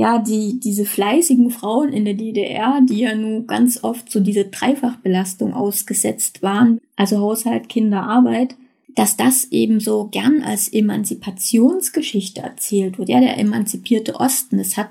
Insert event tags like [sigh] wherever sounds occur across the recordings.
ja, die, diese fleißigen Frauen in der DDR, die ja nun ganz oft so diese Dreifachbelastung ausgesetzt waren, also Haushalt, Kinder, Arbeit, dass das eben so gern als Emanzipationsgeschichte erzählt wird. Ja, der emanzipierte Osten, es hat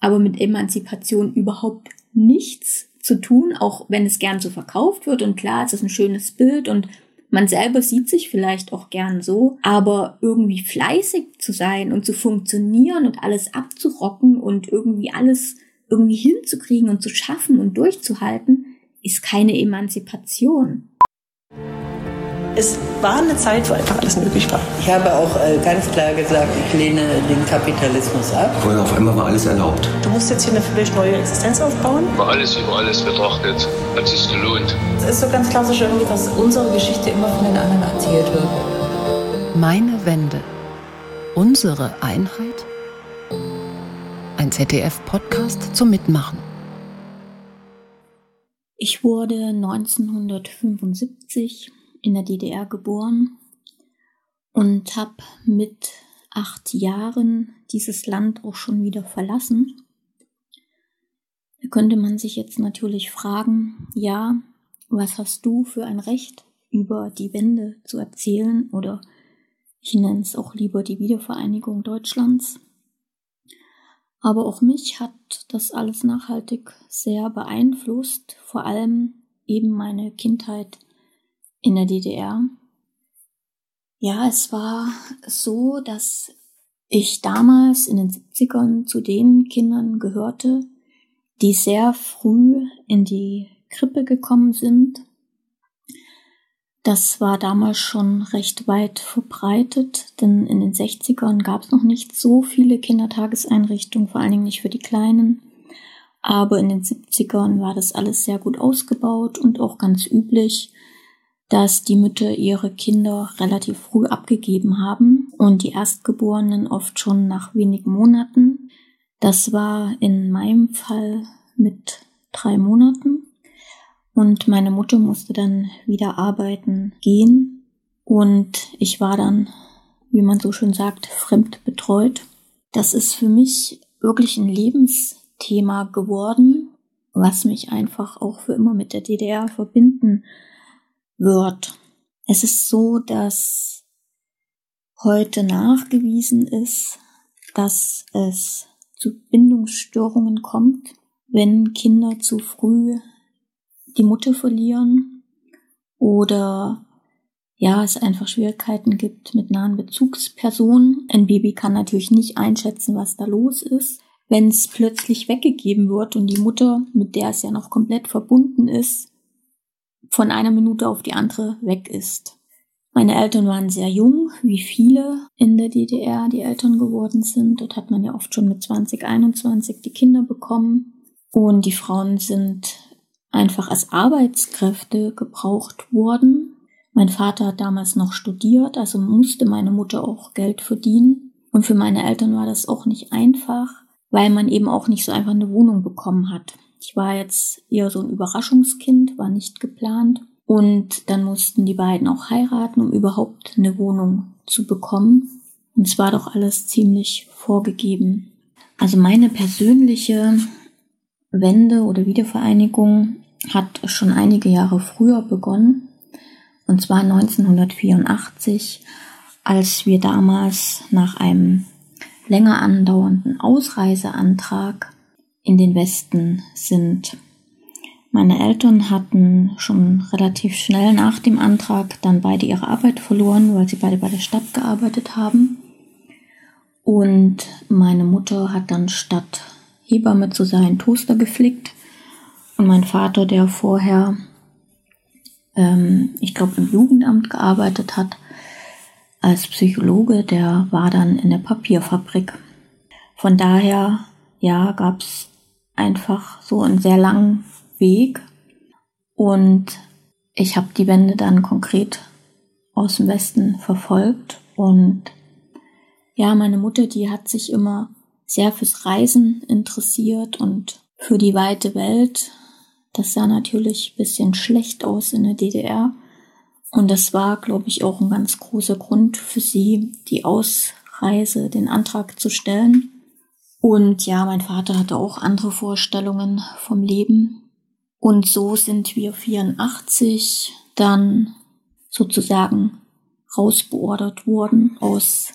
aber mit Emanzipation überhaupt nichts zu tun, auch wenn es gern so verkauft wird. Und klar, es ist ein schönes Bild und man selber sieht sich vielleicht auch gern so, aber irgendwie fleißig zu sein und zu funktionieren und alles abzurocken und irgendwie alles irgendwie hinzukriegen und zu schaffen und durchzuhalten, ist keine Emanzipation es war eine Zeit, wo einfach alles möglich war. Ich habe auch äh, ganz klar gesagt, ich lehne den Kapitalismus ab. Vorher auf einmal war alles erlaubt. Du musst jetzt hier eine völlig neue Existenz aufbauen. War alles über alles betrachtet, hat sich gelohnt. Es ist so ganz klassisch irgendwie, dass unsere Geschichte immer von den anderen erzählt wird. Meine Wende. Unsere Einheit? Ein ZDF-Podcast zum Mitmachen. Ich wurde 1975 in der DDR geboren und habe mit acht Jahren dieses Land auch schon wieder verlassen. Da könnte man sich jetzt natürlich fragen, ja, was hast du für ein Recht über die Wende zu erzählen oder ich nenne es auch lieber die Wiedervereinigung Deutschlands. Aber auch mich hat das alles nachhaltig sehr beeinflusst, vor allem eben meine Kindheit in der DDR. Ja, es war so, dass ich damals in den 70ern zu den Kindern gehörte, die sehr früh in die Krippe gekommen sind. Das war damals schon recht weit verbreitet, denn in den 60ern gab es noch nicht so viele Kindertageseinrichtungen, vor allen Dingen nicht für die Kleinen. Aber in den 70ern war das alles sehr gut ausgebaut und auch ganz üblich, dass die Mütter ihre Kinder relativ früh abgegeben haben und die Erstgeborenen oft schon nach wenigen Monaten. Das war in meinem Fall mit drei Monaten und meine Mutter musste dann wieder arbeiten gehen und ich war dann, wie man so schön sagt, fremd betreut. Das ist für mich wirklich ein Lebensthema geworden, was mich einfach auch für immer mit der DDR verbinden wird. Es ist so, dass heute nachgewiesen ist, dass es zu Bindungsstörungen kommt, wenn Kinder zu früh die Mutter verlieren oder ja, es einfach Schwierigkeiten gibt mit nahen Bezugspersonen. Ein Baby kann natürlich nicht einschätzen, was da los ist. Wenn es plötzlich weggegeben wird und die Mutter, mit der es ja noch komplett verbunden ist, von einer Minute auf die andere weg ist. Meine Eltern waren sehr jung, wie viele in der DDR die Eltern geworden sind. Dort hat man ja oft schon mit 20, 21 die Kinder bekommen. Und die Frauen sind einfach als Arbeitskräfte gebraucht worden. Mein Vater hat damals noch studiert, also musste meine Mutter auch Geld verdienen. Und für meine Eltern war das auch nicht einfach, weil man eben auch nicht so einfach eine Wohnung bekommen hat. Ich war jetzt eher so ein Überraschungskind, war nicht geplant. Und dann mussten die beiden auch heiraten, um überhaupt eine Wohnung zu bekommen. Und es war doch alles ziemlich vorgegeben. Also meine persönliche Wende oder Wiedervereinigung hat schon einige Jahre früher begonnen. Und zwar 1984, als wir damals nach einem länger andauernden Ausreiseantrag in den Westen sind. Meine Eltern hatten schon relativ schnell nach dem Antrag dann beide ihre Arbeit verloren, weil sie beide bei der Stadt gearbeitet haben. Und meine Mutter hat dann statt Hebamme zu sein Toaster geflickt. Und mein Vater, der vorher, ähm, ich glaube, im Jugendamt gearbeitet hat, als Psychologe, der war dann in der Papierfabrik. Von daher, ja, gab es einfach so einen sehr langen Weg. Und ich habe die Wende dann konkret aus dem Westen verfolgt. Und ja, meine Mutter, die hat sich immer sehr fürs Reisen interessiert und für die weite Welt. Das sah natürlich ein bisschen schlecht aus in der DDR. Und das war, glaube ich, auch ein ganz großer Grund für sie, die Ausreise, den Antrag zu stellen. Und ja, mein Vater hatte auch andere Vorstellungen vom Leben. Und so sind wir 84 dann sozusagen rausbeordert worden aus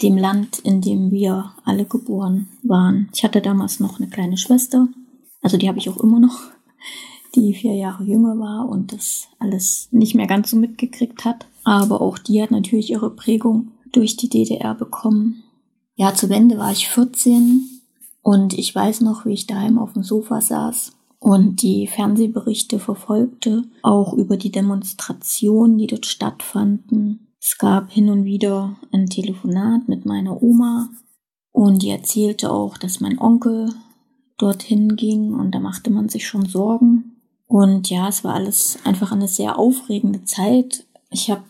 dem Land, in dem wir alle geboren waren. Ich hatte damals noch eine kleine Schwester, also die habe ich auch immer noch, die vier Jahre jünger war und das alles nicht mehr ganz so mitgekriegt hat. Aber auch die hat natürlich ihre Prägung durch die DDR bekommen. Ja, zur Wende war ich 14 und ich weiß noch, wie ich daheim auf dem Sofa saß und die Fernsehberichte verfolgte, auch über die Demonstrationen, die dort stattfanden. Es gab hin und wieder ein Telefonat mit meiner Oma und die erzählte auch, dass mein Onkel dorthin ging und da machte man sich schon Sorgen. Und ja, es war alles einfach eine sehr aufregende Zeit. Ich habe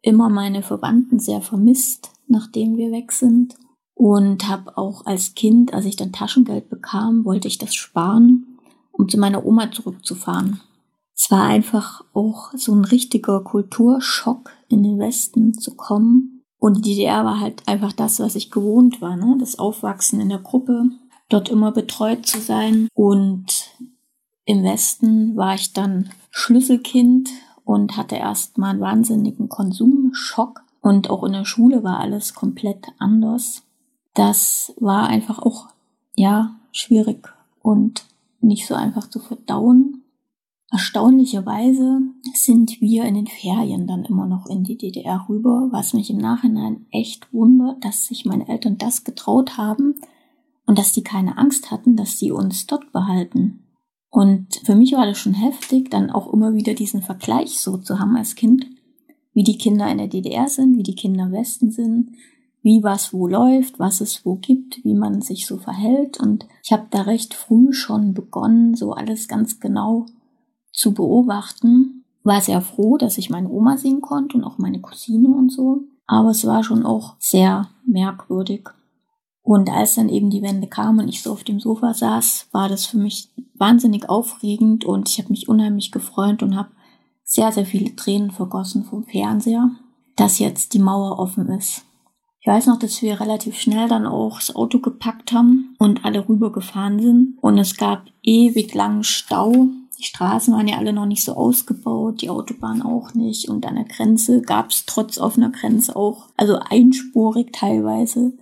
immer meine Verwandten sehr vermisst, nachdem wir weg sind. Und habe auch als Kind, als ich dann Taschengeld bekam, wollte ich das sparen, um zu meiner Oma zurückzufahren. Es war einfach auch so ein richtiger Kulturschock, in den Westen zu kommen. Und die DDR war halt einfach das, was ich gewohnt war, ne? Das Aufwachsen in der Gruppe, dort immer betreut zu sein. Und im Westen war ich dann Schlüsselkind und hatte erstmal einen wahnsinnigen Konsumschock. Und auch in der Schule war alles komplett anders. Das war einfach auch, ja, schwierig und nicht so einfach zu verdauen. Erstaunlicherweise sind wir in den Ferien dann immer noch in die DDR rüber, was mich im Nachhinein echt wundert, dass sich meine Eltern das getraut haben und dass die keine Angst hatten, dass sie uns dort behalten. Und für mich war das schon heftig, dann auch immer wieder diesen Vergleich so zu haben als Kind, wie die Kinder in der DDR sind, wie die Kinder im Westen sind, wie was wo läuft, was es wo gibt, wie man sich so verhält. Und ich habe da recht früh schon begonnen, so alles ganz genau zu beobachten. War sehr froh, dass ich meine Oma sehen konnte und auch meine Cousine und so. Aber es war schon auch sehr merkwürdig. Und als dann eben die Wende kam und ich so auf dem Sofa saß, war das für mich wahnsinnig aufregend und ich habe mich unheimlich gefreut und habe sehr, sehr viele Tränen vergossen vom Fernseher, dass jetzt die Mauer offen ist. Ich weiß noch, dass wir relativ schnell dann auch das Auto gepackt haben und alle rübergefahren sind. Und es gab ewig langen Stau. Die Straßen waren ja alle noch nicht so ausgebaut, die Autobahn auch nicht. Und an der Grenze gab es trotz offener Grenze auch, also einspurig teilweise,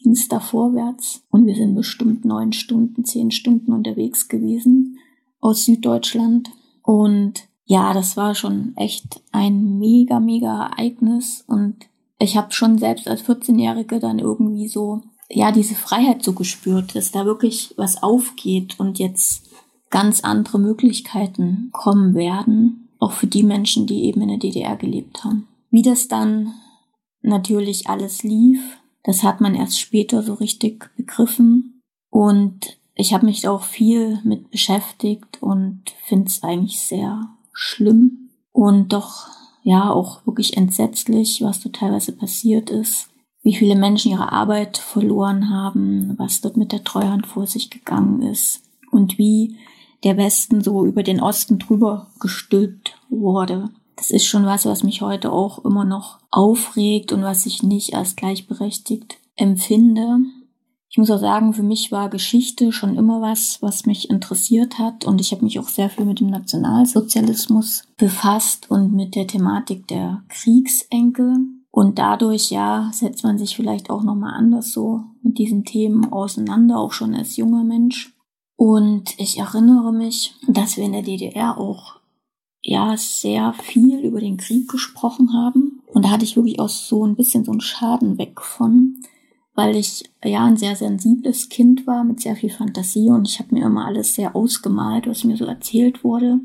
ging es da vorwärts und wir sind bestimmt neun Stunden, zehn Stunden unterwegs gewesen aus Süddeutschland. Und ja, das war schon echt ein mega, mega Ereignis und ich habe schon selbst als 14-Jährige dann irgendwie so, ja, diese Freiheit so gespürt, dass da wirklich was aufgeht und jetzt ganz andere Möglichkeiten kommen werden, auch für die Menschen, die eben in der DDR gelebt haben. Wie das dann natürlich alles lief, das hat man erst später so richtig begriffen. Und ich habe mich auch viel mit beschäftigt und finde es eigentlich sehr schlimm und doch ja auch wirklich entsetzlich, was dort teilweise passiert ist, wie viele Menschen ihre Arbeit verloren haben, was dort mit der Treuhand vor sich gegangen ist und wie der Westen so über den Osten drüber gestülpt wurde das ist schon was, was mich heute auch immer noch aufregt und was ich nicht als gleichberechtigt empfinde. Ich muss auch sagen, für mich war Geschichte schon immer was, was mich interessiert hat und ich habe mich auch sehr viel mit dem Nationalsozialismus befasst und mit der Thematik der Kriegsenkel. Und dadurch, ja, setzt man sich vielleicht auch nochmal anders so mit diesen Themen auseinander, auch schon als junger Mensch. Und ich erinnere mich, dass wir in der DDR auch ja sehr viel über den Krieg gesprochen haben. Und da hatte ich wirklich auch so ein bisschen so einen Schaden weg von, weil ich ja ein sehr sensibles Kind war mit sehr viel Fantasie und ich habe mir immer alles sehr ausgemalt, was mir so erzählt wurde.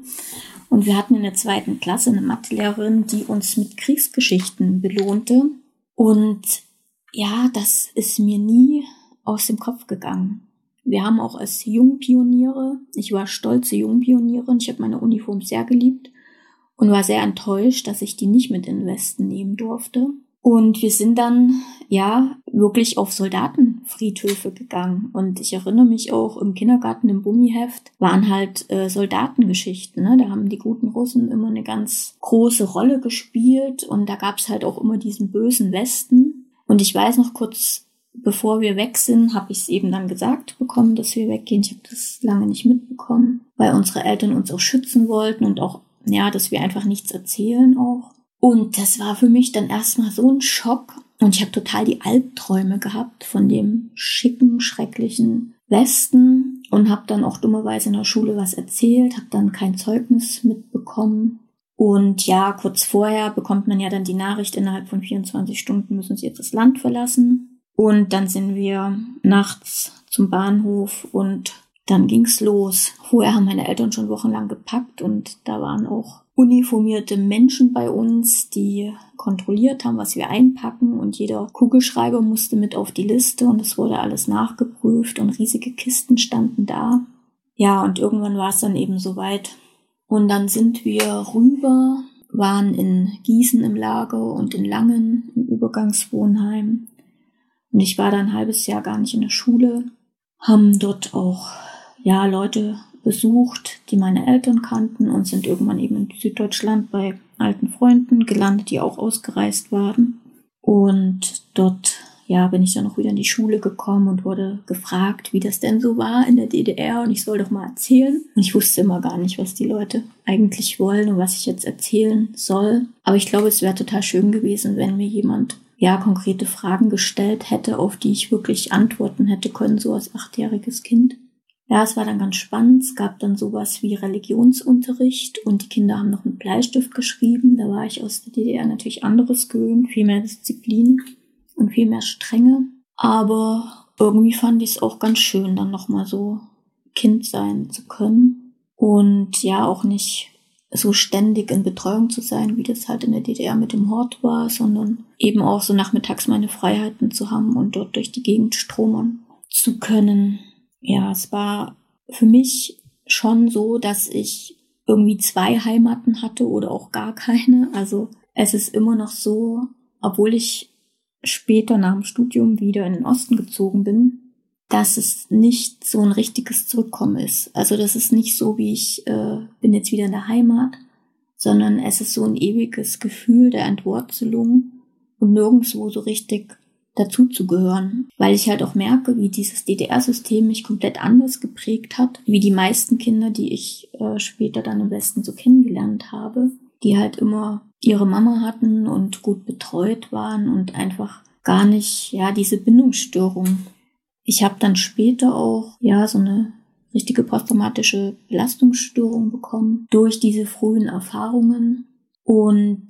Und wir hatten in der zweiten Klasse eine Mathelehrerin, die uns mit Kriegsgeschichten belohnte. Und ja, das ist mir nie aus dem Kopf gegangen. Wir haben auch als Jungpioniere, ich war stolze Jungpionierin, ich habe meine Uniform sehr geliebt und war sehr enttäuscht, dass ich die nicht mit in den Westen nehmen durfte. Und wir sind dann, ja, wirklich auf Soldatenfriedhöfe gegangen. Und ich erinnere mich auch im Kindergarten im Bummiheft waren halt äh, Soldatengeschichten. Ne? Da haben die guten Russen immer eine ganz große Rolle gespielt. Und da gab es halt auch immer diesen bösen Westen. Und ich weiß noch kurz bevor wir weg sind, habe ich es eben dann gesagt bekommen, dass wir weggehen. Ich habe das lange nicht mitbekommen, weil unsere Eltern uns auch schützen wollten und auch, ja, dass wir einfach nichts erzählen auch. Und das war für mich dann erstmal so ein Schock. Und ich habe total die Albträume gehabt von dem schicken, schrecklichen Westen und habe dann auch dummerweise in der Schule was erzählt, habe dann kein Zeugnis mitbekommen. Und ja, kurz vorher bekommt man ja dann die Nachricht, innerhalb von 24 Stunden müssen sie jetzt das Land verlassen. Und dann sind wir nachts zum Bahnhof und dann ging's los. Vorher haben meine Eltern schon wochenlang gepackt und da waren auch uniformierte Menschen bei uns, die kontrolliert haben, was wir einpacken und jeder Kugelschreiber musste mit auf die Liste und es wurde alles nachgeprüft und riesige Kisten standen da. Ja, und irgendwann war es dann eben soweit. Und dann sind wir rüber, waren in Gießen im Lager und in Langen im Übergangswohnheim. Und ich war da ein halbes Jahr gar nicht in der Schule, haben dort auch ja Leute besucht, die meine Eltern kannten und sind irgendwann eben in Süddeutschland bei alten Freunden gelandet, die auch ausgereist waren. Und dort, ja, bin ich dann auch wieder in die Schule gekommen und wurde gefragt, wie das denn so war in der DDR und ich soll doch mal erzählen. Und ich wusste immer gar nicht, was die Leute eigentlich wollen und was ich jetzt erzählen soll. Aber ich glaube, es wäre total schön gewesen, wenn mir jemand ja konkrete Fragen gestellt hätte, auf die ich wirklich antworten hätte können, so als achtjähriges Kind. Ja, es war dann ganz spannend. Es gab dann sowas wie Religionsunterricht und die Kinder haben noch mit Bleistift geschrieben. Da war ich aus der DDR natürlich anderes gewöhnt, viel mehr Disziplin und viel mehr Strenge. Aber irgendwie fand ich es auch ganz schön, dann nochmal so Kind sein zu können und ja auch nicht so ständig in Betreuung zu sein, wie das halt in der DDR mit dem Hort war, sondern eben auch so nachmittags meine Freiheiten zu haben und dort durch die Gegend stromern zu können ja, es war für mich schon so, dass ich irgendwie zwei Heimaten hatte oder auch gar keine. Also es ist immer noch so, obwohl ich später nach dem Studium wieder in den Osten gezogen bin, dass es nicht so ein richtiges Zurückkommen ist. Also das ist nicht so, wie ich äh, bin jetzt wieder in der Heimat, sondern es ist so ein ewiges Gefühl der Entwurzelung und nirgendwo so richtig dazu zu gehören, weil ich halt auch merke, wie dieses DDR-System mich komplett anders geprägt hat, wie die meisten Kinder, die ich äh, später dann im Westen so kennengelernt habe, die halt immer ihre Mama hatten und gut betreut waren und einfach gar nicht, ja, diese Bindungsstörung. Ich habe dann später auch, ja, so eine richtige posttraumatische Belastungsstörung bekommen durch diese frühen Erfahrungen und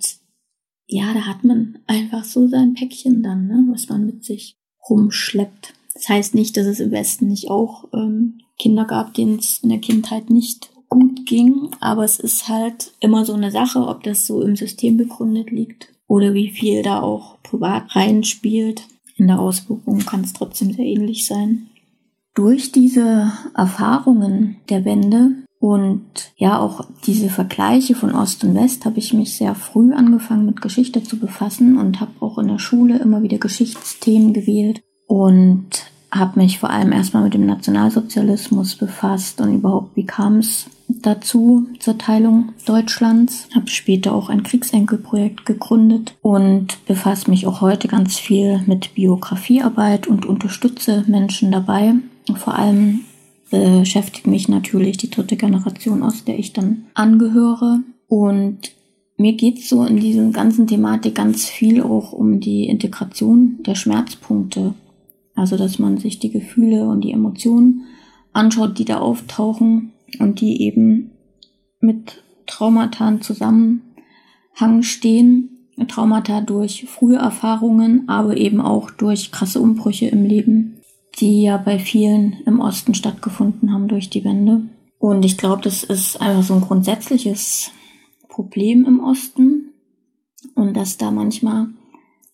ja, da hat man einfach so sein Päckchen dann, ne, was man mit sich rumschleppt. Das heißt nicht, dass es im Westen nicht auch ähm, Kinder gab, denen es in der Kindheit nicht gut ging, aber es ist halt immer so eine Sache, ob das so im System begründet liegt oder wie viel da auch privat reinspielt. In der Auswirkung kann es trotzdem sehr ähnlich sein. Durch diese Erfahrungen der Wende und ja, auch diese Vergleiche von Ost und West habe ich mich sehr früh angefangen mit Geschichte zu befassen und habe auch in der Schule immer wieder Geschichtsthemen gewählt und habe mich vor allem erstmal mit dem Nationalsozialismus befasst und überhaupt wie kam es dazu zur Teilung Deutschlands. Habe später auch ein Kriegsenkelprojekt gegründet und befasse mich auch heute ganz viel mit Biografiearbeit und unterstütze Menschen dabei, vor allem beschäftigt mich natürlich die dritte Generation, aus der ich dann angehöre. Und mir geht's so in diesem ganzen Thematik ganz viel auch um die Integration der Schmerzpunkte. Also, dass man sich die Gefühle und die Emotionen anschaut, die da auftauchen und die eben mit Traumata in Zusammenhang stehen. Traumata durch frühe Erfahrungen, aber eben auch durch krasse Umbrüche im Leben die ja bei vielen im Osten stattgefunden haben durch die Wende. Und ich glaube, das ist einfach so ein grundsätzliches Problem im Osten und dass da manchmal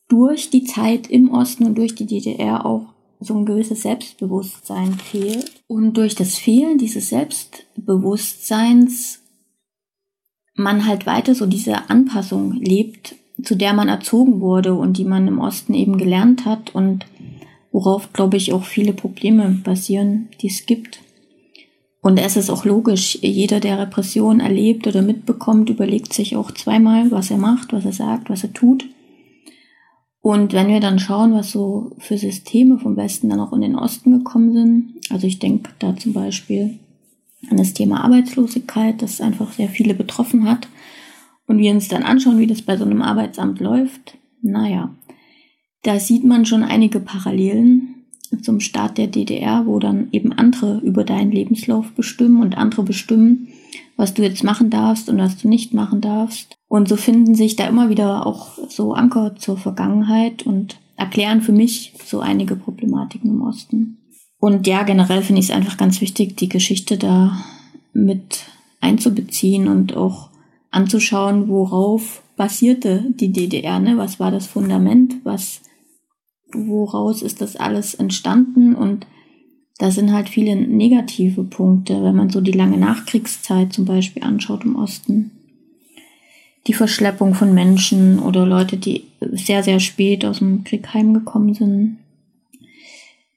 durch die Zeit im Osten und durch die DDR auch so ein gewisses Selbstbewusstsein fehlt. Und durch das Fehlen dieses Selbstbewusstseins man halt weiter so diese Anpassung lebt, zu der man erzogen wurde und die man im Osten eben gelernt hat und worauf, glaube ich, auch viele Probleme basieren, die es gibt. Und es ist auch logisch, jeder, der Repression erlebt oder mitbekommt, überlegt sich auch zweimal, was er macht, was er sagt, was er tut. Und wenn wir dann schauen, was so für Systeme vom Westen dann auch in den Osten gekommen sind, also ich denke da zum Beispiel an das Thema Arbeitslosigkeit, das einfach sehr viele betroffen hat, und wir uns dann anschauen, wie das bei so einem Arbeitsamt läuft, naja, da sieht man schon einige Parallelen zum Start der DDR, wo dann eben andere über deinen Lebenslauf bestimmen und andere bestimmen, was du jetzt machen darfst und was du nicht machen darfst. Und so finden sich da immer wieder auch so Anker zur Vergangenheit und erklären für mich so einige Problematiken im Osten. Und ja, generell finde ich es einfach ganz wichtig, die Geschichte da mit einzubeziehen und auch anzuschauen, worauf basierte die DDR, ne? Was war das Fundament? Was, woraus ist das alles entstanden? Und da sind halt viele negative Punkte, wenn man so die lange Nachkriegszeit zum Beispiel anschaut im Osten. Die Verschleppung von Menschen oder Leute, die sehr, sehr spät aus dem Krieg heimgekommen sind.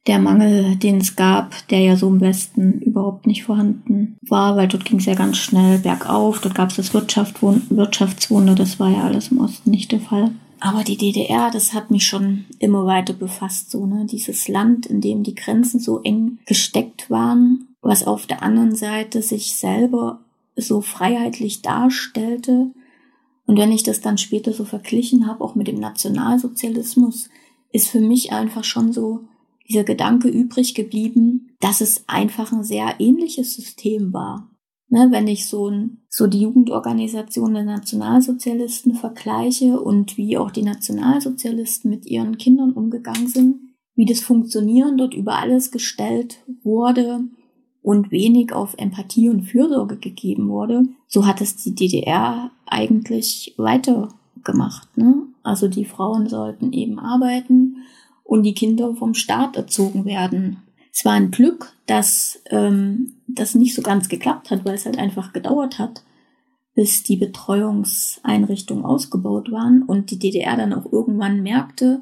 Der Mangel, den es gab, der ja so im Westen überhaupt nicht vorhanden war, weil dort ging es ja ganz schnell bergauf. Dort gab es das Wirtschaftswunder, das war ja alles im Osten nicht der Fall. Aber die DDR, das hat mich schon immer weiter befasst, so, ne? Dieses Land, in dem die Grenzen so eng gesteckt waren, was auf der anderen Seite sich selber so freiheitlich darstellte. Und wenn ich das dann später so verglichen habe, auch mit dem Nationalsozialismus, ist für mich einfach schon so dieser Gedanke übrig geblieben, dass es einfach ein sehr ähnliches System war. Ne, wenn ich so, so die Jugendorganisation der Nationalsozialisten vergleiche und wie auch die Nationalsozialisten mit ihren Kindern umgegangen sind, wie das Funktionieren dort über alles gestellt wurde und wenig auf Empathie und Fürsorge gegeben wurde, so hat es die DDR eigentlich weitergemacht. Ne? Also die Frauen sollten eben arbeiten und die Kinder vom Staat erzogen werden. Es war ein Glück, dass ähm, das nicht so ganz geklappt hat, weil es halt einfach gedauert hat, bis die Betreuungseinrichtungen ausgebaut waren und die DDR dann auch irgendwann merkte,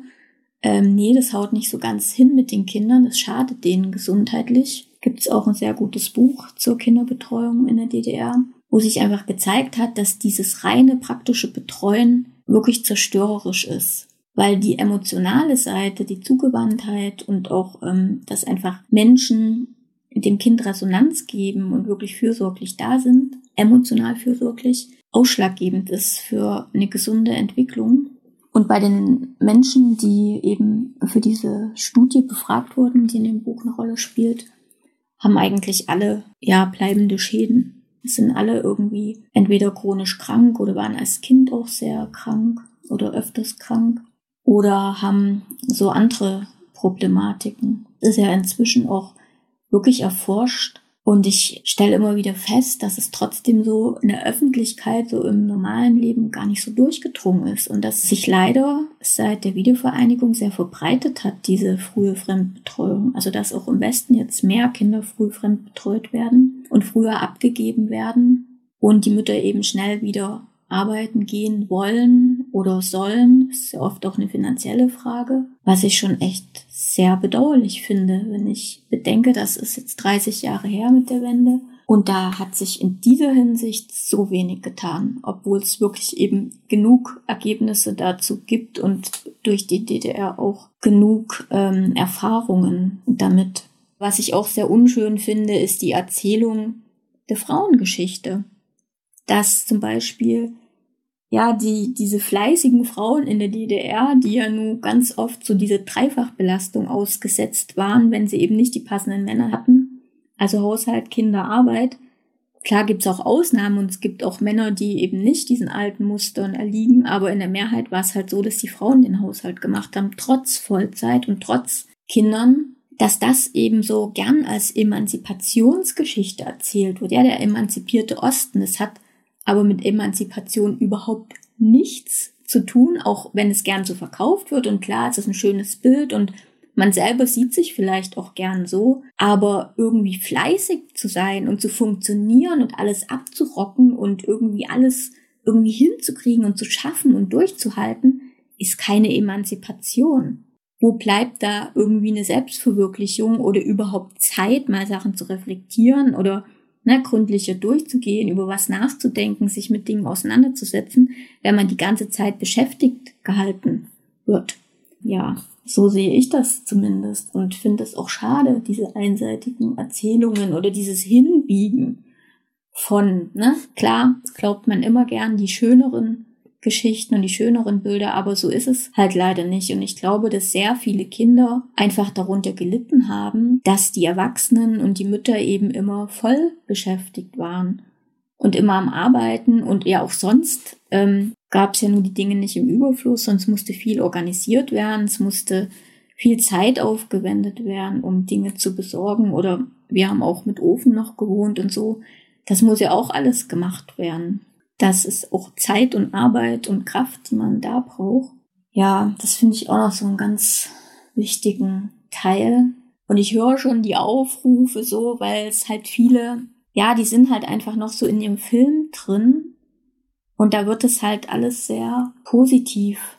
ähm, nee, das haut nicht so ganz hin mit den Kindern, das schadet denen gesundheitlich. Gibt es auch ein sehr gutes Buch zur Kinderbetreuung in der DDR, wo sich einfach gezeigt hat, dass dieses reine praktische Betreuen wirklich zerstörerisch ist weil die emotionale Seite, die Zugewandtheit und auch, ähm, dass einfach Menschen dem Kind Resonanz geben und wirklich fürsorglich da sind, emotional fürsorglich, ausschlaggebend ist für eine gesunde Entwicklung. Und bei den Menschen, die eben für diese Studie befragt wurden, die in dem Buch eine Rolle spielt, haben eigentlich alle ja bleibende Schäden. Es sind alle irgendwie entweder chronisch krank oder waren als Kind auch sehr krank oder öfters krank oder haben so andere Problematiken. Das ist ja inzwischen auch wirklich erforscht. Und ich stelle immer wieder fest, dass es trotzdem so in der Öffentlichkeit, so im normalen Leben gar nicht so durchgedrungen ist. Und dass sich leider seit der Videovereinigung sehr verbreitet hat, diese frühe Fremdbetreuung. Also dass auch im Westen jetzt mehr Kinder früh fremdbetreut werden und früher abgegeben werden und die Mütter eben schnell wieder arbeiten gehen wollen oder sollen. Das ist ja oft auch eine finanzielle Frage, was ich schon echt sehr bedauerlich finde, wenn ich bedenke, das ist jetzt 30 Jahre her mit der Wende. Und da hat sich in dieser Hinsicht so wenig getan, obwohl es wirklich eben genug Ergebnisse dazu gibt und durch die DDR auch genug ähm, Erfahrungen damit. Was ich auch sehr unschön finde, ist die Erzählung der Frauengeschichte. Dass zum Beispiel ja, die, diese fleißigen Frauen in der DDR, die ja nun ganz oft so diese Dreifachbelastung ausgesetzt waren, wenn sie eben nicht die passenden Männer hatten, also Haushalt, Kinder, Arbeit. Klar gibt's auch Ausnahmen und es gibt auch Männer, die eben nicht diesen alten Mustern erliegen, aber in der Mehrheit war es halt so, dass die Frauen den Haushalt gemacht haben, trotz Vollzeit und trotz Kindern, dass das eben so gern als Emanzipationsgeschichte erzählt wird. Ja, der emanzipierte Osten, das hat aber mit Emanzipation überhaupt nichts zu tun, auch wenn es gern so verkauft wird. Und klar, es ist ein schönes Bild und man selber sieht sich vielleicht auch gern so, aber irgendwie fleißig zu sein und zu funktionieren und alles abzurocken und irgendwie alles irgendwie hinzukriegen und zu schaffen und durchzuhalten, ist keine Emanzipation. Wo bleibt da irgendwie eine Selbstverwirklichung oder überhaupt Zeit, mal Sachen zu reflektieren oder ne, gründlicher durchzugehen, über was nachzudenken, sich mit Dingen auseinanderzusetzen, wenn man die ganze Zeit beschäftigt gehalten wird. Ja, so sehe ich das zumindest und finde es auch schade, diese einseitigen Erzählungen oder dieses Hinbiegen von, ne? Klar, glaubt man immer gern die schöneren Geschichten und die schöneren Bilder, aber so ist es halt leider nicht. Und ich glaube, dass sehr viele Kinder einfach darunter gelitten haben, dass die Erwachsenen und die Mütter eben immer voll beschäftigt waren und immer am Arbeiten und ja auch sonst ähm, gab es ja nur die Dinge nicht im Überfluss, sonst musste viel organisiert werden, es musste viel Zeit aufgewendet werden, um Dinge zu besorgen oder wir haben auch mit Ofen noch gewohnt und so. Das muss ja auch alles gemacht werden. Das ist auch Zeit und Arbeit und Kraft, die man da braucht. Ja, das finde ich auch noch so einen ganz wichtigen Teil. Und ich höre schon die Aufrufe so, weil es halt viele, ja, die sind halt einfach noch so in ihrem Film drin. Und da wird es halt alles sehr positiv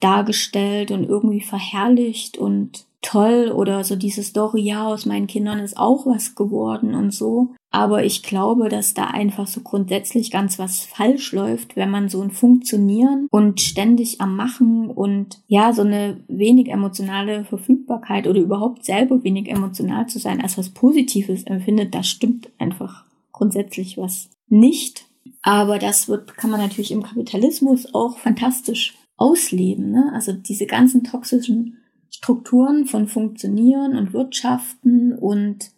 dargestellt und irgendwie verherrlicht und toll oder so diese Story, ja, aus meinen Kindern ist auch was geworden und so. Aber ich glaube, dass da einfach so grundsätzlich ganz was falsch läuft, wenn man so ein Funktionieren und ständig am Machen und ja, so eine wenig emotionale Verfügbarkeit oder überhaupt selber wenig emotional zu sein als was Positives empfindet, da stimmt einfach grundsätzlich was nicht. Aber das wird, kann man natürlich im Kapitalismus auch fantastisch ausleben. Ne? Also diese ganzen toxischen Strukturen von Funktionieren und Wirtschaften und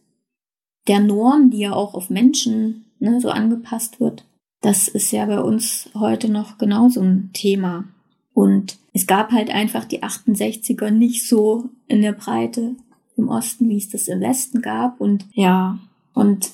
der Norm, die ja auch auf Menschen ne, so angepasst wird, das ist ja bei uns heute noch genauso ein Thema. Und es gab halt einfach die 68er nicht so in der Breite im Osten, wie es das im Westen gab. Und ja, und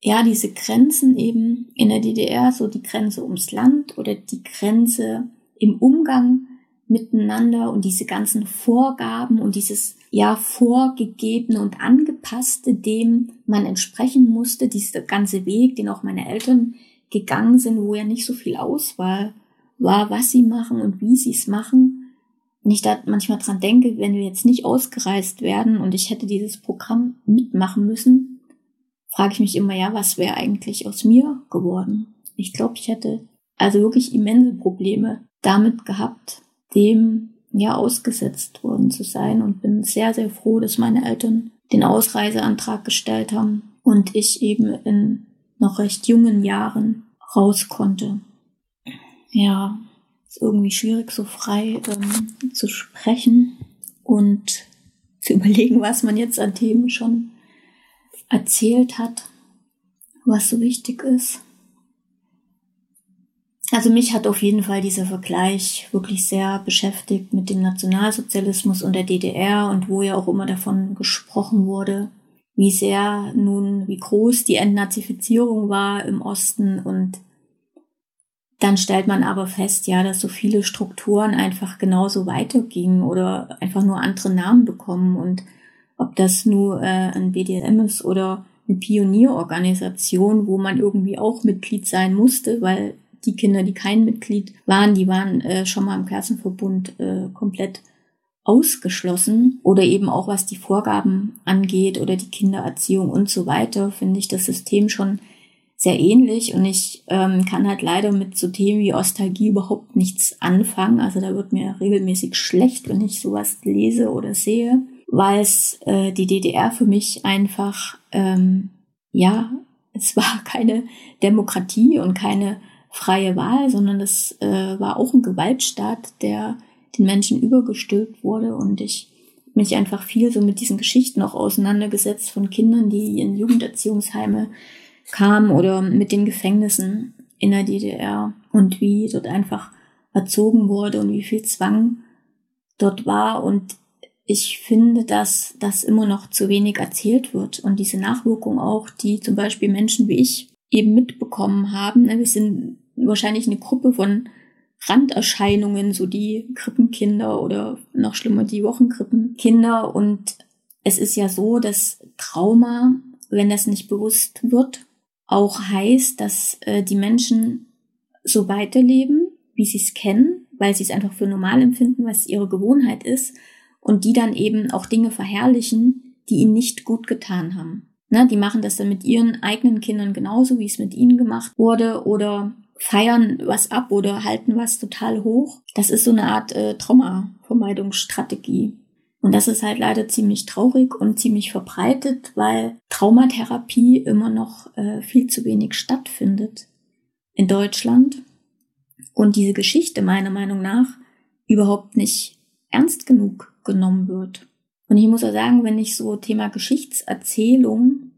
ja, diese Grenzen eben in der DDR, so die Grenze ums Land oder die Grenze im Umgang miteinander und diese ganzen Vorgaben und dieses ja vorgegebene und angepasste, dem man entsprechen musste, dieser ganze Weg, den auch meine Eltern gegangen sind, wo ja nicht so viel Auswahl war, was sie machen und wie sie es machen. Und ich da manchmal dran denke, wenn wir jetzt nicht ausgereist werden und ich hätte dieses Programm mitmachen müssen, frage ich mich immer, ja, was wäre eigentlich aus mir geworden? Ich glaube, ich hätte also wirklich immense Probleme damit gehabt, dem ja ausgesetzt worden zu sein und bin sehr, sehr froh, dass meine Eltern den Ausreiseantrag gestellt haben und ich eben in noch recht jungen Jahren raus konnte. Ja, ist irgendwie schwierig, so frei ähm, zu sprechen und zu [laughs] überlegen, was man jetzt an Themen schon erzählt hat, was so wichtig ist. Also mich hat auf jeden Fall dieser Vergleich wirklich sehr beschäftigt mit dem Nationalsozialismus und der DDR und wo ja auch immer davon gesprochen wurde, wie sehr nun, wie groß die Entnazifizierung war im Osten. Und dann stellt man aber fest, ja, dass so viele Strukturen einfach genauso weitergingen oder einfach nur andere Namen bekommen. Und ob das nur äh, ein BDSM ist oder eine Pionierorganisation, wo man irgendwie auch Mitglied sein musste, weil die Kinder, die kein Mitglied waren, die waren äh, schon mal im Klassenverbund äh, komplett ausgeschlossen oder eben auch was die Vorgaben angeht oder die Kindererziehung und so weiter, finde ich das System schon sehr ähnlich und ich ähm, kann halt leider mit so Themen wie Ostalgie überhaupt nichts anfangen. Also da wird mir regelmäßig schlecht, wenn ich sowas lese oder sehe, weil es äh, die DDR für mich einfach, ähm, ja, [laughs] es war keine Demokratie und keine freie Wahl, sondern das äh, war auch ein Gewaltstaat, der den Menschen übergestülpt wurde. Und ich mich einfach viel so mit diesen Geschichten auch auseinandergesetzt von Kindern, die in Jugenderziehungsheime kamen oder mit den Gefängnissen in der DDR und wie dort einfach erzogen wurde und wie viel Zwang dort war. Und ich finde, dass das immer noch zu wenig erzählt wird. Und diese Nachwirkung auch, die zum Beispiel Menschen wie ich eben mitbekommen haben. Ne, wir sind wahrscheinlich eine Gruppe von Randerscheinungen, so die Krippenkinder oder noch schlimmer die Wochenkrippenkinder. Und es ist ja so, dass Trauma, wenn das nicht bewusst wird, auch heißt, dass äh, die Menschen so weiterleben, wie sie es kennen, weil sie es einfach für normal empfinden, was ihre Gewohnheit ist, und die dann eben auch Dinge verherrlichen, die ihnen nicht gut getan haben. Ne, die machen das dann mit ihren eigenen Kindern genauso, wie es mit ihnen gemacht wurde, oder feiern was ab oder halten was total hoch. Das ist so eine Art äh, Traumavermeidungsstrategie. Und das ist halt leider ziemlich traurig und ziemlich verbreitet, weil Traumatherapie immer noch äh, viel zu wenig stattfindet in Deutschland und diese Geschichte meiner Meinung nach überhaupt nicht ernst genug genommen wird. Und ich muss auch sagen, wenn ich so Thema Geschichtserzählung,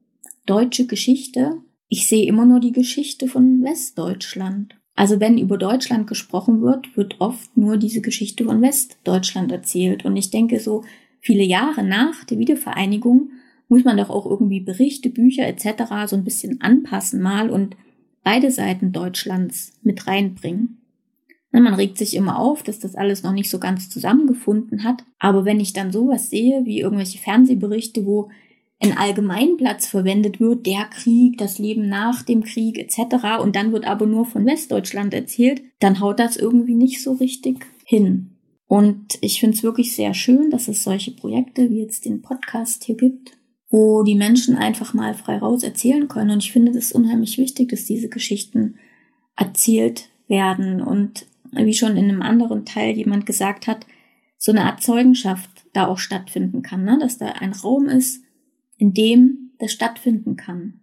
deutsche Geschichte, ich sehe immer nur die Geschichte von Westdeutschland. Also wenn über Deutschland gesprochen wird, wird oft nur diese Geschichte von Westdeutschland erzählt. Und ich denke, so viele Jahre nach der Wiedervereinigung muss man doch auch irgendwie Berichte, Bücher etc. so ein bisschen anpassen mal und beide Seiten Deutschlands mit reinbringen. Man regt sich immer auf, dass das alles noch nicht so ganz zusammengefunden hat. Aber wenn ich dann sowas sehe, wie irgendwelche Fernsehberichte, wo ein Allgemeinplatz verwendet wird, der Krieg, das Leben nach dem Krieg etc. und dann wird aber nur von Westdeutschland erzählt, dann haut das irgendwie nicht so richtig hin. Und ich finde es wirklich sehr schön, dass es solche Projekte wie jetzt den Podcast hier gibt, wo die Menschen einfach mal frei raus erzählen können. Und ich finde es unheimlich wichtig, dass diese Geschichten erzählt werden. Und wie schon in einem anderen Teil jemand gesagt hat, so eine Art Zeugenschaft da auch stattfinden kann, ne? dass da ein Raum ist, in dem das stattfinden kann.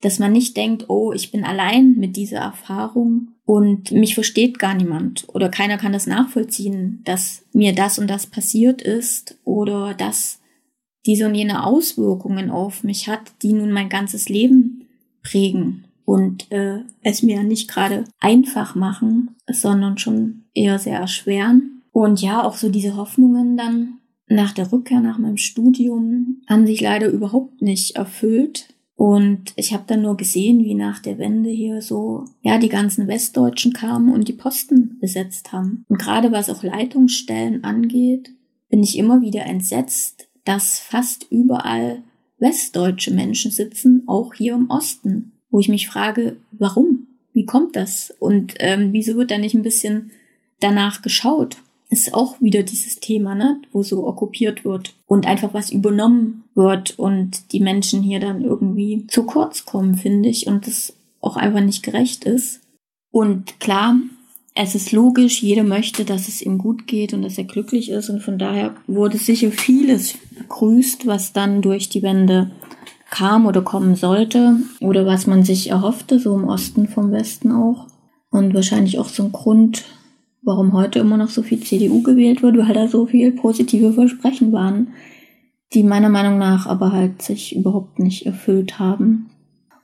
Dass man nicht denkt, oh, ich bin allein mit dieser Erfahrung und mich versteht gar niemand oder keiner kann das nachvollziehen, dass mir das und das passiert ist oder dass diese und jene Auswirkungen auf mich hat, die nun mein ganzes Leben prägen und äh, es mir nicht gerade einfach machen, sondern schon eher sehr erschweren. Und ja, auch so diese Hoffnungen dann nach der Rückkehr nach meinem Studium haben sich leider überhaupt nicht erfüllt. Und ich habe dann nur gesehen, wie nach der Wende hier so, ja, die ganzen Westdeutschen kamen und die Posten besetzt haben. Und gerade was auch Leitungsstellen angeht, bin ich immer wieder entsetzt, dass fast überall westdeutsche Menschen sitzen, auch hier im Osten, wo ich mich frage, warum? Wie kommt das? Und ähm, wieso wird da nicht ein bisschen danach geschaut? Ist auch wieder dieses Thema, ne, wo so okkupiert wird und einfach was übernommen wird und die Menschen hier dann irgendwie zu kurz kommen, finde ich, und das auch einfach nicht gerecht ist. Und klar, es ist logisch, jeder möchte, dass es ihm gut geht und dass er glücklich ist und von daher wurde sicher vieles begrüßt, was dann durch die Wende kam oder kommen sollte oder was man sich erhoffte, so im Osten vom Westen auch. Und wahrscheinlich auch so ein Grund, warum heute immer noch so viel CDU gewählt wird, weil da so viel positive Versprechen waren, die meiner Meinung nach aber halt sich überhaupt nicht erfüllt haben.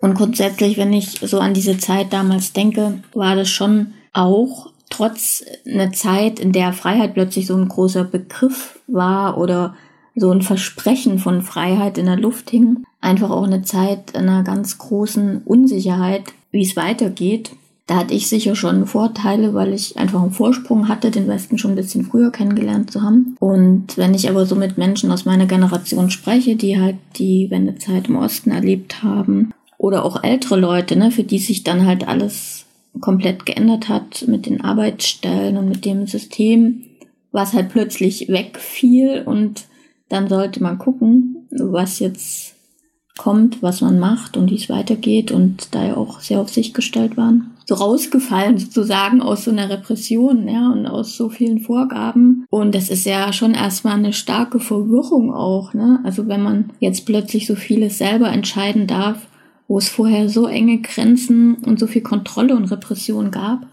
Und grundsätzlich, wenn ich so an diese Zeit damals denke, war das schon auch trotz einer Zeit, in der Freiheit plötzlich so ein großer Begriff war oder so ein Versprechen von Freiheit in der Luft hing, einfach auch eine Zeit einer ganz großen Unsicherheit, wie es weitergeht. Da hatte ich sicher schon Vorteile, weil ich einfach einen Vorsprung hatte, den Westen schon ein bisschen früher kennengelernt zu haben. Und wenn ich aber so mit Menschen aus meiner Generation spreche, die halt die Wendezeit im Osten erlebt haben, oder auch ältere Leute, ne, für die sich dann halt alles komplett geändert hat mit den Arbeitsstellen und mit dem System, was halt plötzlich wegfiel und dann sollte man gucken, was jetzt kommt, was man macht und wie es weitergeht und da ja auch sehr auf sich gestellt waren. So rausgefallen sozusagen aus so einer Repression, ja, und aus so vielen Vorgaben. Und das ist ja schon erstmal eine starke Verwirrung auch, ne? Also wenn man jetzt plötzlich so vieles selber entscheiden darf, wo es vorher so enge Grenzen und so viel Kontrolle und Repression gab.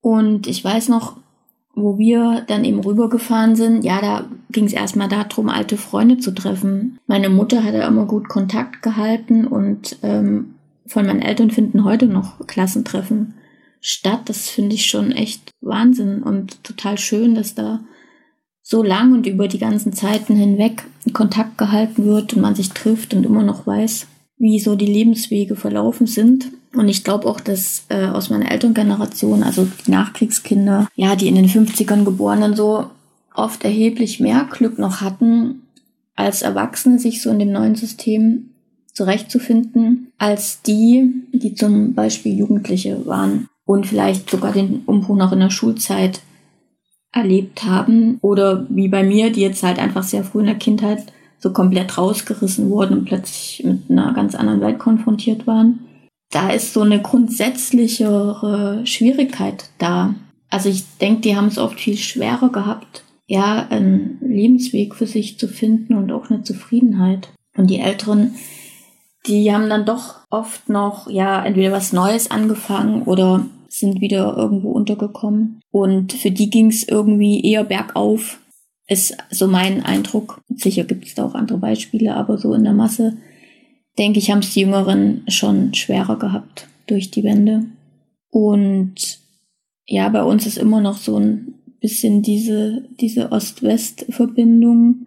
Und ich weiß noch, wo wir dann eben rübergefahren sind, ja, da ging es erstmal darum, alte Freunde zu treffen. Meine Mutter hat ja immer gut Kontakt gehalten und ähm, von meinen Eltern finden heute noch Klassentreffen statt. Das finde ich schon echt Wahnsinn und total schön, dass da so lang und über die ganzen Zeiten hinweg Kontakt gehalten wird und man sich trifft und immer noch weiß, wie so die Lebenswege verlaufen sind. Und ich glaube auch, dass äh, aus meiner Elterngeneration, also die Nachkriegskinder, ja, die in den 50ern geborenen so oft erheblich mehr Glück noch hatten, als Erwachsene sich so in dem neuen System zurechtzufinden, als die, die zum Beispiel Jugendliche waren und vielleicht sogar den Umbruch noch in der Schulzeit erlebt haben oder wie bei mir, die jetzt halt einfach sehr früh in der Kindheit so komplett rausgerissen wurden und plötzlich mit einer ganz anderen Welt konfrontiert waren da ist so eine grundsätzlichere Schwierigkeit da. Also ich denke, die haben es oft viel schwerer gehabt, ja, einen Lebensweg für sich zu finden und auch eine Zufriedenheit. Und die Älteren, die haben dann doch oft noch, ja, entweder was Neues angefangen oder sind wieder irgendwo untergekommen. Und für die ging es irgendwie eher bergauf, ist so mein Eindruck. Sicher gibt es da auch andere Beispiele, aber so in der Masse, denke ich, haben es die Jüngeren schon schwerer gehabt durch die Wende. Und ja, bei uns ist immer noch so ein bisschen diese, diese Ost-West-Verbindung,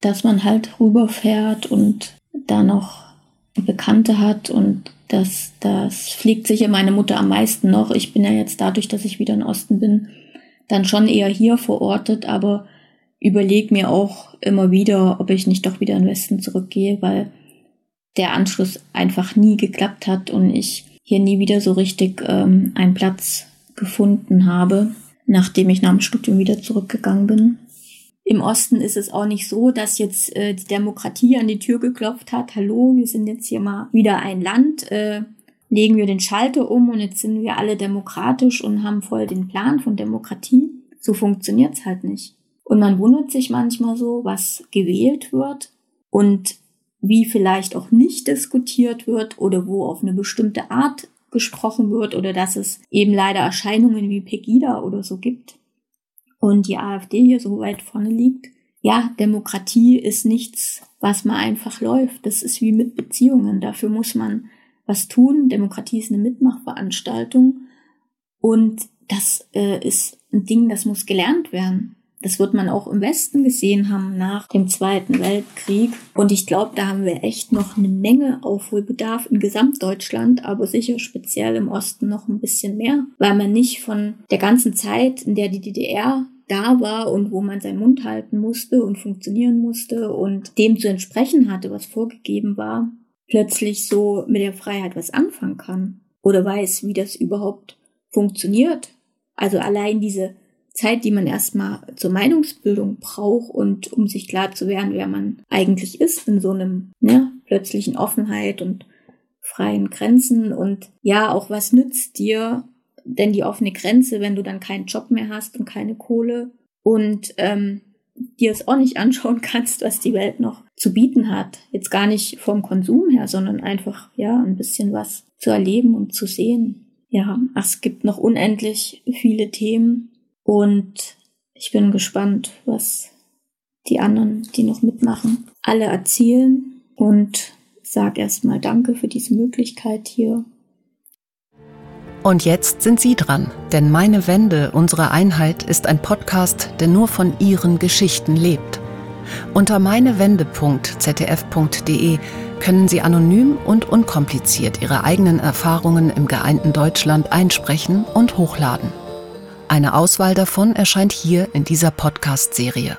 dass man halt rüberfährt und da noch Bekannte hat und das, das fliegt sicher meine Mutter am meisten noch. Ich bin ja jetzt dadurch, dass ich wieder in Osten bin, dann schon eher hier verortet, aber überlege mir auch immer wieder, ob ich nicht doch wieder in den Westen zurückgehe, weil der Anschluss einfach nie geklappt hat und ich hier nie wieder so richtig ähm, einen Platz gefunden habe, nachdem ich nach dem Studium wieder zurückgegangen bin. Im Osten ist es auch nicht so, dass jetzt äh, die Demokratie an die Tür geklopft hat. Hallo, wir sind jetzt hier mal wieder ein Land. Äh, legen wir den Schalter um und jetzt sind wir alle demokratisch und haben voll den Plan von Demokratie. So funktioniert's halt nicht. Und man wundert sich manchmal so, was gewählt wird und wie vielleicht auch nicht diskutiert wird oder wo auf eine bestimmte Art gesprochen wird oder dass es eben leider Erscheinungen wie Pegida oder so gibt und die AfD hier so weit vorne liegt. Ja, Demokratie ist nichts, was mal einfach läuft. Das ist wie mit Beziehungen. Dafür muss man was tun. Demokratie ist eine Mitmachveranstaltung und das äh, ist ein Ding, das muss gelernt werden. Das wird man auch im Westen gesehen haben nach dem Zweiten Weltkrieg. Und ich glaube, da haben wir echt noch eine Menge Aufholbedarf in Gesamtdeutschland, aber sicher speziell im Osten noch ein bisschen mehr, weil man nicht von der ganzen Zeit, in der die DDR da war und wo man seinen Mund halten musste und funktionieren musste und dem zu entsprechen hatte, was vorgegeben war, plötzlich so mit der Freiheit was anfangen kann oder weiß, wie das überhaupt funktioniert. Also allein diese Zeit, die man erstmal zur Meinungsbildung braucht und um sich klar zu werden, wer man eigentlich ist in so einem ne, plötzlichen Offenheit und freien Grenzen und ja, auch was nützt dir denn die offene Grenze, wenn du dann keinen Job mehr hast und keine Kohle und ähm, dir es auch nicht anschauen [laughs] kannst, was die Welt noch zu bieten hat. Jetzt gar nicht vom Konsum her, sondern einfach ja ein bisschen was zu erleben und zu sehen. Ja, es gibt noch unendlich viele Themen, und ich bin gespannt, was die anderen, die noch mitmachen, alle erzielen und sag erstmal Danke für diese Möglichkeit hier. Und jetzt sind Sie dran, denn Meine Wende, unsere Einheit ist ein Podcast, der nur von Ihren Geschichten lebt. Unter meinewende.zdf.de können Sie anonym und unkompliziert Ihre eigenen Erfahrungen im geeinten Deutschland einsprechen und hochladen. Eine Auswahl davon erscheint hier in dieser Podcast-Serie.